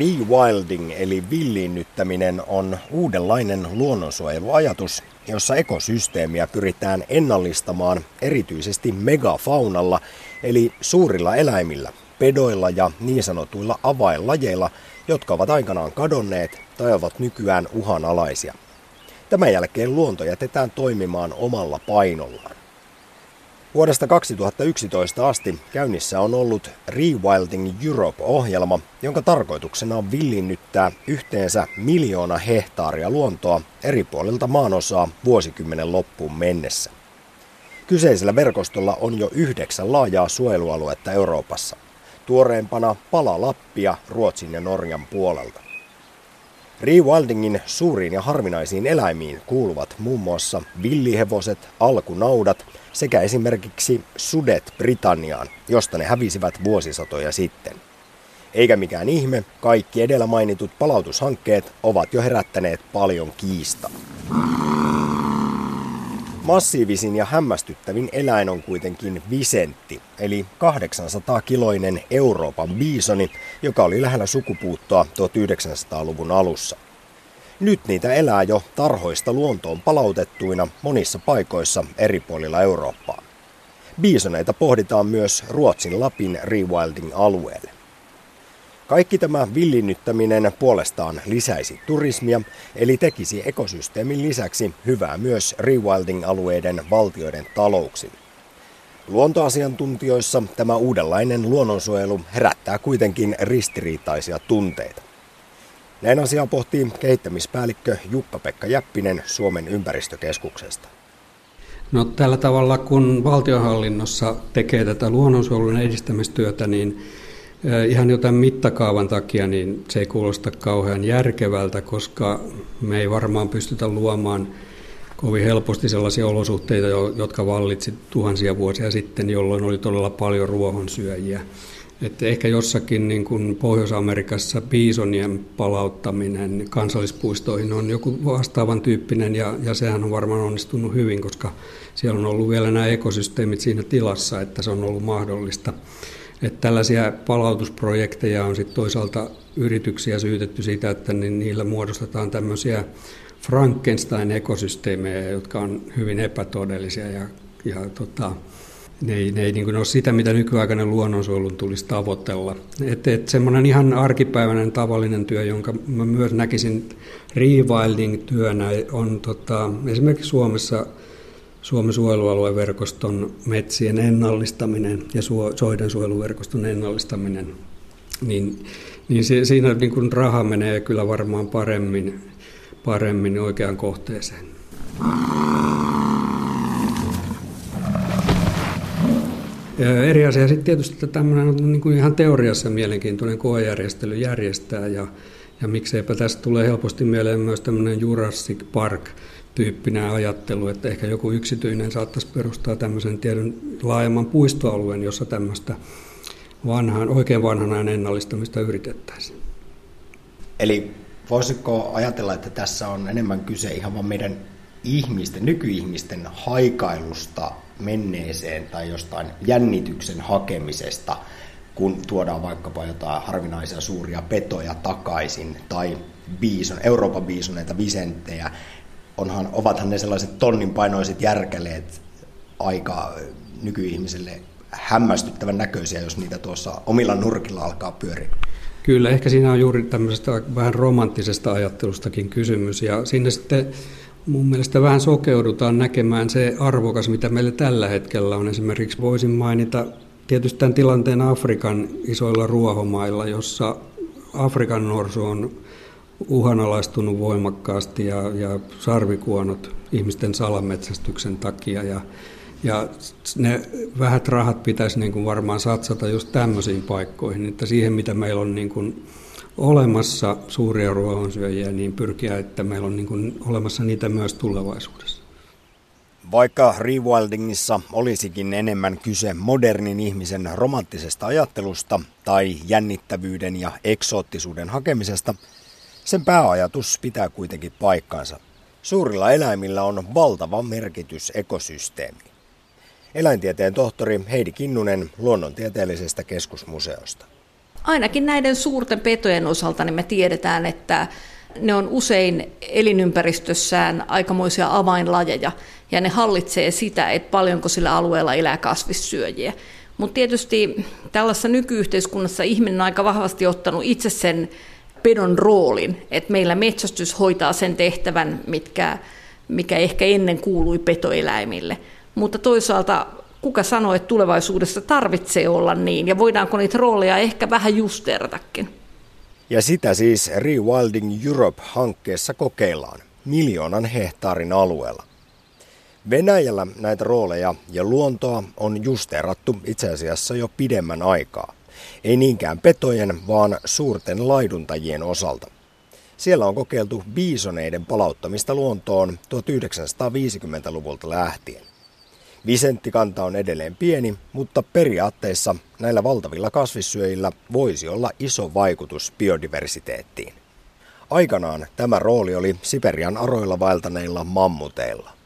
Rewilding eli villiinnyttäminen on uudenlainen luonnonsuojeluajatus, jossa ekosysteemiä pyritään ennallistamaan erityisesti megafaunalla eli suurilla eläimillä, pedoilla ja niin sanotuilla avainlajeilla, jotka ovat aikanaan kadonneet tai ovat nykyään uhanalaisia. Tämän jälkeen luonto jätetään toimimaan omalla painollaan. Vuodesta 2011 asti käynnissä on ollut Rewilding Europe-ohjelma, jonka tarkoituksena on villinnyttää yhteensä miljoona hehtaaria luontoa eri puolilta maanosaa vuosikymmenen loppuun mennessä. Kyseisellä verkostolla on jo yhdeksän laajaa suojelualuetta Euroopassa. Tuoreempana pala Lappia Ruotsin ja Norjan puolelta. Rewildingin suuriin ja harvinaisiin eläimiin kuuluvat muun muassa villihevoset, alkunaudat sekä esimerkiksi sudet Britanniaan, josta ne hävisivät vuosisatoja sitten. Eikä mikään ihme, kaikki edellä mainitut palautushankkeet ovat jo herättäneet paljon kiistaa. Massiivisin ja hämmästyttävin eläin on kuitenkin Visentti, eli 800-kiloinen Euroopan biisoni, joka oli lähellä sukupuuttoa 1900-luvun alussa. Nyt niitä elää jo tarhoista luontoon palautettuina monissa paikoissa eri puolilla Eurooppaa. Biisoneita pohditaan myös Ruotsin Lapin rewilding-alueelle. Kaikki tämä villinnyttäminen puolestaan lisäisi turismia, eli tekisi ekosysteemin lisäksi hyvää myös rewilding-alueiden valtioiden talouksille. Luontoasiantuntijoissa tämä uudenlainen luonnonsuojelu herättää kuitenkin ristiriitaisia tunteita. Näin asiaa pohtii kehittämispäällikkö Jukka-Pekka Jäppinen Suomen ympäristökeskuksesta. No tällä tavalla, kun valtionhallinnossa tekee tätä luonnonsuojelun edistämistyötä, niin ihan jotain mittakaavan takia niin se ei kuulosta kauhean järkevältä, koska me ei varmaan pystytä luomaan kovin helposti sellaisia olosuhteita, jotka vallitsi tuhansia vuosia sitten, jolloin oli todella paljon ruohonsyöjiä. Että ehkä jossakin niin kuin Pohjois-Amerikassa biisonien palauttaminen kansallispuistoihin on joku vastaavan tyyppinen ja, ja sehän on varmaan onnistunut hyvin, koska siellä on ollut vielä nämä ekosysteemit siinä tilassa, että se on ollut mahdollista. Että tällaisia palautusprojekteja on sitten toisaalta yrityksiä syytetty siitä, että niillä muodostetaan tämmöisiä Frankenstein-ekosysteemejä, jotka on hyvin epätodellisia ja, ja tota, ne ei, ne ei niin ole sitä, mitä nykyaikainen luonnonsuojelun tulisi tavoitella. Että et semmoinen ihan arkipäiväinen tavallinen työ, jonka mä myös näkisin rewilding-työnä, on tota, esimerkiksi Suomessa Suomen suojelualueverkoston metsien ennallistaminen ja soiden suojeluverkoston ennallistaminen, niin, niin siinä niin kuin raha menee kyllä varmaan paremmin, paremmin oikeaan kohteeseen. Eri asia sitten tietysti että tämmöinen on niin kuin ihan teoriassa mielenkiintoinen koejärjestely järjestää ja, ja mikseipä tästä tulee helposti mieleen myös tämmöinen Jurassic Park tyyppinen ajattelu, että ehkä joku yksityinen saattaisi perustaa tämmöisen tiedon laajemman puistoalueen, jossa tämmöistä vanhan, oikein vanhan ennallistamista yritettäisiin. Eli voisiko ajatella, että tässä on enemmän kyse ihan vain meidän ihmisten, nykyihmisten haikailusta menneeseen tai jostain jännityksen hakemisesta, kun tuodaan vaikkapa jotain harvinaisia suuria petoja takaisin tai biison, Euroopan biisoneita, visenttejä, onhan, ovathan ne sellaiset tonnin painoiset järkeleet aika nykyihmiselle hämmästyttävän näköisiä, jos niitä tuossa omilla nurkilla alkaa pyöriä. Kyllä, ehkä siinä on juuri tämmöisestä vähän romanttisesta ajattelustakin kysymys, ja sinne sitten mun mielestä vähän sokeudutaan näkemään se arvokas, mitä meillä tällä hetkellä on. Esimerkiksi voisin mainita tietysti tämän tilanteen Afrikan isoilla ruohomailla, jossa Afrikan norsu on uhanalaistunut voimakkaasti ja, ja sarvikuonot ihmisten salametsästyksen takia. Ja, ja ne vähät rahat pitäisi niin kuin varmaan satsata just tämmöisiin paikkoihin, että siihen mitä meillä on niin kuin olemassa suuria ruohonsyöjiä, niin pyrkiä, että meillä on niin kuin olemassa niitä myös tulevaisuudessa. Vaikka rewildingissa olisikin enemmän kyse modernin ihmisen romanttisesta ajattelusta tai jännittävyyden ja eksoottisuuden hakemisesta, sen pääajatus pitää kuitenkin paikkansa. Suurilla eläimillä on valtava merkitys ekosysteemiin. Eläintieteen tohtori Heidi Kinnunen Luonnontieteellisestä keskusmuseosta. Ainakin näiden suurten petojen osalta niin me tiedetään, että ne on usein elinympäristössään aikamoisia avainlajeja, ja ne hallitsee sitä, että paljonko sillä alueella elää kasvissyöjiä. Mutta tietysti tällaisessa nykyyhteiskunnassa ihminen on aika vahvasti ottanut itse sen pedon roolin, että meillä metsästys hoitaa sen tehtävän, mitkä, mikä ehkä ennen kuului petoeläimille. Mutta toisaalta kuka sanoo, että tulevaisuudessa tarvitsee olla niin, ja voidaanko niitä rooleja ehkä vähän justeratakin. Ja sitä siis Rewilding Europe-hankkeessa kokeillaan miljoonan hehtaarin alueella. Venäjällä näitä rooleja ja luontoa on justeerattu itse asiassa jo pidemmän aikaa. Ei niinkään petojen, vaan suurten laiduntajien osalta. Siellä on kokeiltu biisoneiden palauttamista luontoon 1950-luvulta lähtien. Visenttikanta on edelleen pieni, mutta periaatteessa näillä valtavilla kasvissyöjillä voisi olla iso vaikutus biodiversiteettiin. Aikanaan tämä rooli oli Siperian aroilla vaeltaneilla mammuteilla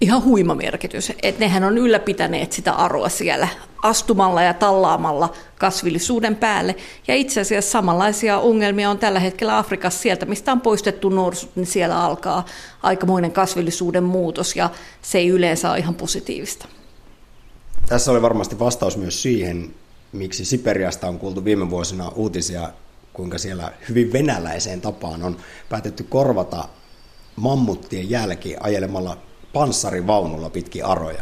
ihan huima merkitys. Että nehän on ylläpitäneet sitä aroa siellä astumalla ja tallaamalla kasvillisuuden päälle. Ja itse asiassa samanlaisia ongelmia on tällä hetkellä Afrikassa sieltä, mistä on poistettu norsut, niin siellä alkaa aikamoinen kasvillisuuden muutos ja se ei yleensä ole ihan positiivista. Tässä oli varmasti vastaus myös siihen, miksi Siperiasta on kuultu viime vuosina uutisia, kuinka siellä hyvin venäläiseen tapaan on päätetty korvata mammuttien jälki ajelemalla panssarivaunulla pitkin aroja?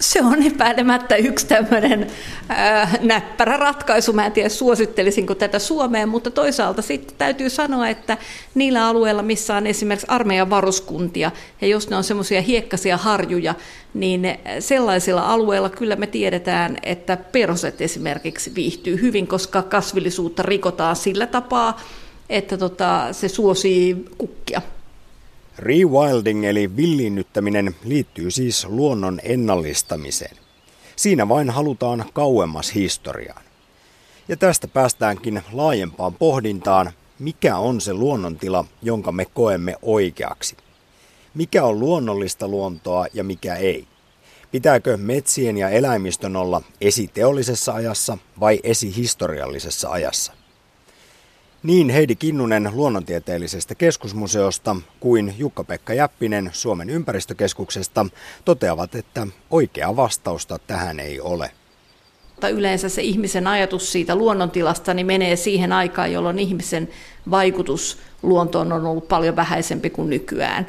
Se on epäilemättä yksi tämmöinen äh, näppärä ratkaisu. Mä en tiedä, suosittelisinko tätä Suomeen, mutta toisaalta sitten täytyy sanoa, että niillä alueilla, missä on esimerkiksi armeijan varuskuntia, ja jos ne on semmoisia hiekkaisia harjuja, niin sellaisilla alueilla kyllä me tiedetään, että perhoset esimerkiksi viihtyy hyvin, koska kasvillisuutta rikotaan sillä tapaa, että tota, se suosii kukkia. Rewilding eli villinnyttäminen liittyy siis luonnon ennallistamiseen. Siinä vain halutaan kauemmas historiaan. Ja tästä päästäänkin laajempaan pohdintaan, mikä on se luonnontila, jonka me koemme oikeaksi. Mikä on luonnollista luontoa ja mikä ei? Pitääkö metsien ja eläimistön olla esiteollisessa ajassa vai esihistoriallisessa ajassa? Niin Heidi Kinnunen luonnontieteellisestä keskusmuseosta kuin Jukka-Pekka Jäppinen Suomen ympäristökeskuksesta toteavat, että oikea vastausta tähän ei ole. Yleensä se ihmisen ajatus siitä luonnontilasta niin menee siihen aikaan, jolloin ihmisen vaikutus luontoon on ollut paljon vähäisempi kuin nykyään.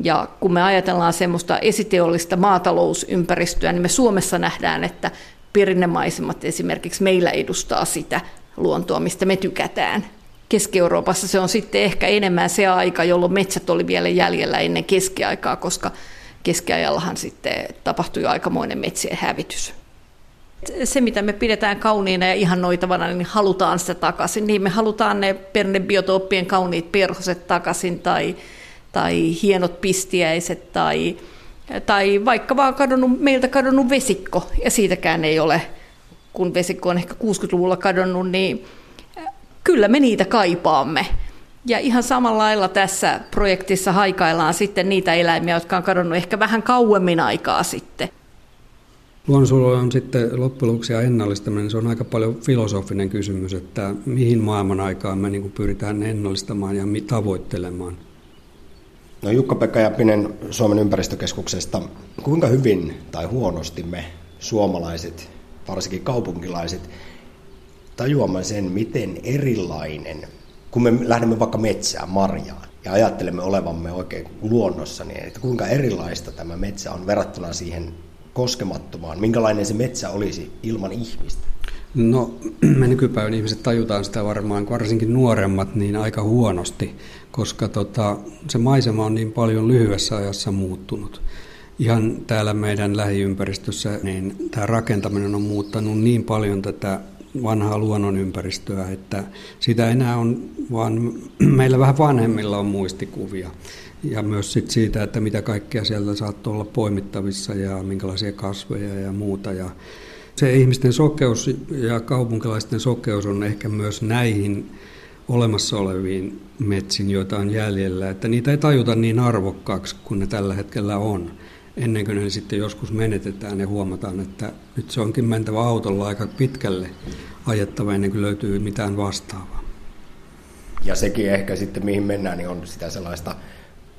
Ja kun me ajatellaan semmoista esiteollista maatalousympäristöä, niin me Suomessa nähdään, että perinnemaisemat esimerkiksi meillä edustaa sitä luontoa, mistä me tykätään. Keski-Euroopassa se on sitten ehkä enemmän se aika, jolloin metsät oli vielä jäljellä ennen keskiaikaa, koska keskiajallahan sitten tapahtui aikamoinen metsien hävitys. Se, mitä me pidetään kauniina ja ihannoitavana, niin halutaan sitä takaisin. Niin me halutaan ne pernebiotooppien kauniit perhoset takaisin tai, tai hienot pistiäiset tai, tai vaikka vaan kadonnut, meiltä kadonnut vesikko ja siitäkään ei ole, kun vesikko on ehkä 60-luvulla kadonnut, niin kyllä me niitä kaipaamme. Ja ihan samalla lailla tässä projektissa haikaillaan sitten niitä eläimiä, jotka on kadonnut ehkä vähän kauemmin aikaa sitten. Luonnonsuojelu on sitten loppujen lopuksi ja ennallistaminen, se on aika paljon filosofinen kysymys, että mihin maailman aikaan me niin pyritään ennallistamaan ja tavoittelemaan. No Jukka-Pekka Jäppinen Suomen ympäristökeskuksesta, kuinka hyvin tai huonosti me suomalaiset, varsinkin kaupunkilaiset, tajuamaan sen, miten erilainen, kun me lähdemme vaikka metsään, marjaan, ja ajattelemme olevamme oikein luonnossa, niin että kuinka erilaista tämä metsä on verrattuna siihen koskemattomaan, minkälainen se metsä olisi ilman ihmistä? No me nykypäivän ihmiset tajutaan sitä varmaan, varsinkin nuoremmat, niin aika huonosti, koska tota, se maisema on niin paljon lyhyessä ajassa muuttunut. Ihan täällä meidän lähiympäristössä niin tämä rakentaminen on muuttanut niin paljon tätä vanhaa luonnonympäristöä, että sitä enää on, vaan meillä vähän vanhemmilla on muistikuvia. Ja myös sit siitä, että mitä kaikkea sieltä saattoi olla poimittavissa ja minkälaisia kasveja ja muuta. Ja se ihmisten sokeus ja kaupunkilaisten sokeus on ehkä myös näihin olemassa oleviin metsiin, joita on jäljellä, että niitä ei tajuta niin arvokkaaksi kuin ne tällä hetkellä on. Ennen kuin ne sitten joskus menetetään ja huomataan, että nyt se onkin mentävä autolla aika pitkälle ajettava ennen kuin löytyy mitään vastaavaa. Ja sekin ehkä sitten mihin mennään, niin on sitä sellaista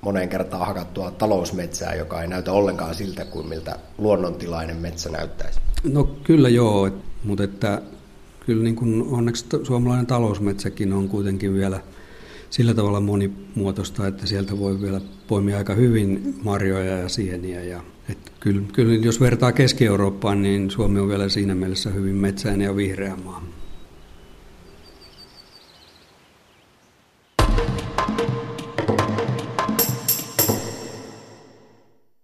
moneen kertaan hakattua talousmetsää, joka ei näytä ollenkaan siltä kuin miltä luonnontilainen metsä näyttäisi. No kyllä joo, mutta että kyllä niin kuin onneksi suomalainen talousmetsäkin on kuitenkin vielä sillä tavalla monimuotoista, että sieltä voi vielä poimia aika hyvin marjoja ja sieniä. Ja, että kyllä, kyllä jos vertaa Keski-Eurooppaan, niin Suomi on vielä siinä mielessä hyvin metsäinen ja vihreä maa.